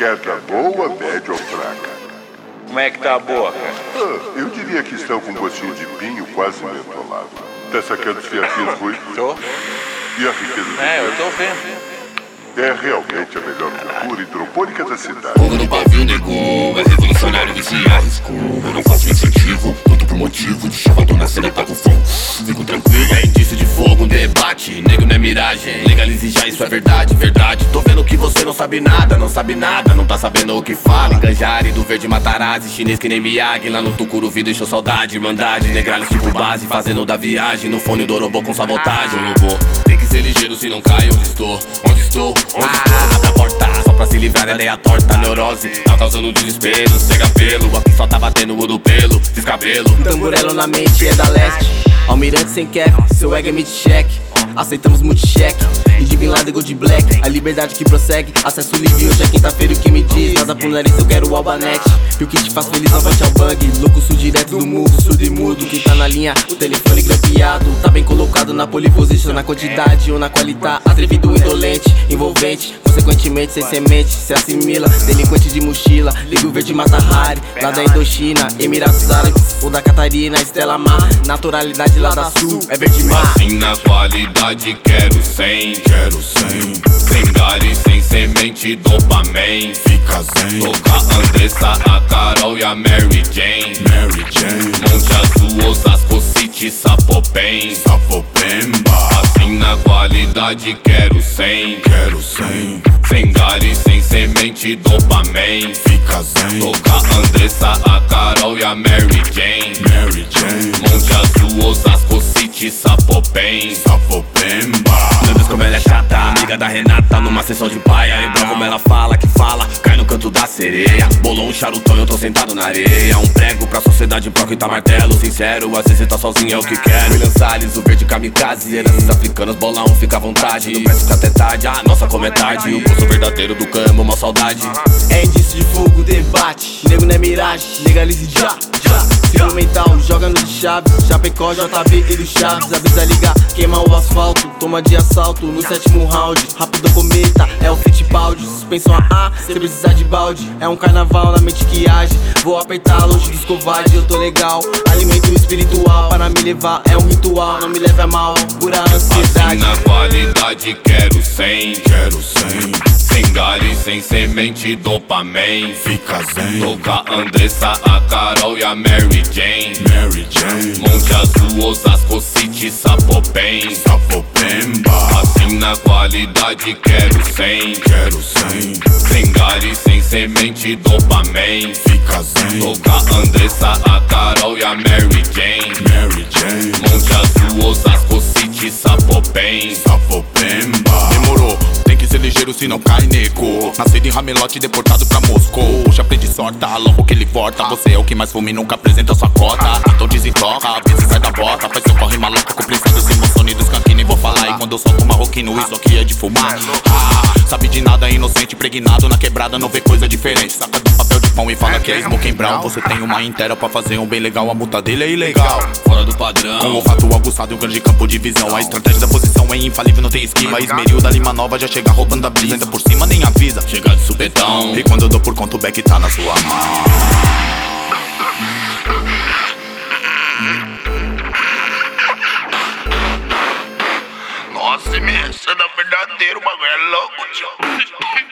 Queda boa, média ou fraca? Como é que tá a boca? Ah, eu diria que estão com um gostinho de vinho quase mentolado. Tá sacando os fiatinhos, Rui? Tô? E a riqueza do É, eu tô vendo. É realmente a melhor cultura hidropônica da cidade. Fogo no pavio negou, é revolucionário e se arriscou. Eu não faço incentivo, tudo por motivo de chavador na cena tá com fogo. Fico tranquilo, é miragem, legalize já, isso é verdade, verdade. Tô vendo que você não sabe nada, não sabe nada, não tá sabendo o que fala. Enganjare do verde Matarazzi, chinês que nem Miyagi. Lá no Tucuruvi deixou saudade, irmandade. Negralhos tipo base, fazendo da viagem. No fone do Orobô com sabotagem, eu vou. Tem que ser ligeiro se não cai onde estou, onde estou, onde estou. Abre a porta, só pra se livrar da ideia torta. Neurose, tá causando desespero. Cega pelo, aqui só tá batendo o do pelo, descabelo. Tamburelo na mente é da leste. Almirante sem cap, seu ego é mid-check. Aceitamos multicheque. De Bin Laden Gold Black. A liberdade que prossegue. Acesso livre hoje é quinta-feira. O que me diz? Nada pro nariz, eu quero o Albanete. E o que te faz feliz não vai te ao bug. Louco, direto do mundo, surdo e mudo. Quem tá na linha, o telefone grampeado. Tá bem colocado na pole position, na quantidade ou na qualidade. Atrevido, indolente, envolvente. Consequentemente, sem semente, se assimila. Delinquente de mochila. Liga o verde mata Hari. Lá da Indochina, Emirados Árabes. Ou da Catarina, Estela Mar. Naturalidade lá da Sul, é verde mar. Assim na qualidade quero 100, quero 100 Sem gare, sem semente, dopamine Fica zen Toca a Andressa, a Carol e a Mary quero 100, quero 100 Sem gare, sem semente, dopamine Fica zen. Toca a Andressa, a Carol e a Mary Jane. Mary Jane. Monte Azul, Osasco City, Sapopem. Sapopemba. Meu Deus como ela é chata, amiga da Renata Numa sessão de paia, lembra como ela fala Que fala, cai no canto da sereia. Bolou um charutão e eu tô sentado na areia. Um prego sociedade, pro que tá martelo Sincero, às vezes tá sozinho, é o que quero William Salles, o verde kamikaze Heranças africanas, bolão, fica à vontade peço que até tarde, ah, nossa como é tarde O poço verdadeiro do camo, uma saudade É indício de fogo, debate. Nego não é miragem, legalize já, já. Mental, joga no de chave. Chapecó, JB e do Chaves. Avisa ligar, queima o asfalto. Toma de assalto no sétimo round. Rápido cometa, é o Fittipaldi. Suspensão a A, cê precisa de balde. É um carnaval na mente que age. Vou apertar longe dos covardes, eu tô legal. Alimento espiritual para me levar, é um ritual. Não me leve a mal, Assim ansiedade. na qualidade quero 100, quero 100 Sem gare, sem semente, dopamine Fica zen. Toca a Andressa, a Carol e a Mary Jane. Mary Jane. Monte Azul, Osasco City, Sapopem Sapopemba Assim na qualidade quero 100, quero 100 Sem gare, sem semente, dopamine Fica zen. Toca a Andressa, a Carol e a Mary Jane. Mary Jane. Monte Azul, Osasco City, Sapopem Sapopemba Demorou, tem que ser ligeiro se não cai Nascido em Ramelote deportado pra Moscou. Já aprendi sorta, logo que ele volta. Você é o que mais fuma e nunca apresenta sua cota. Então desentoca, a sai da bota. Faz seu corre maluco com princesa sem emoção dos canquinhos quando eu solto marroquino, isso aqui é de fumar. Ah, Sabe de nada, inocente, pregnado na quebrada Não vê coisa diferente, saca do papel de pão e fala que é smoking brown. Você tem uma inteira pra fazer um bem legal A multa dele é ilegal. Fora do padrão. Com o fato aguçado e um grande campo de visão. A estratégia da posição é infalível, não tem esquiva. Esmeril da Lima Nova já chega roubando a brisa Ainda por cima nem avisa. Chega de supetão. E quando eu dou por conta o back tá na sua mão i'm na verdade, uma velha louca.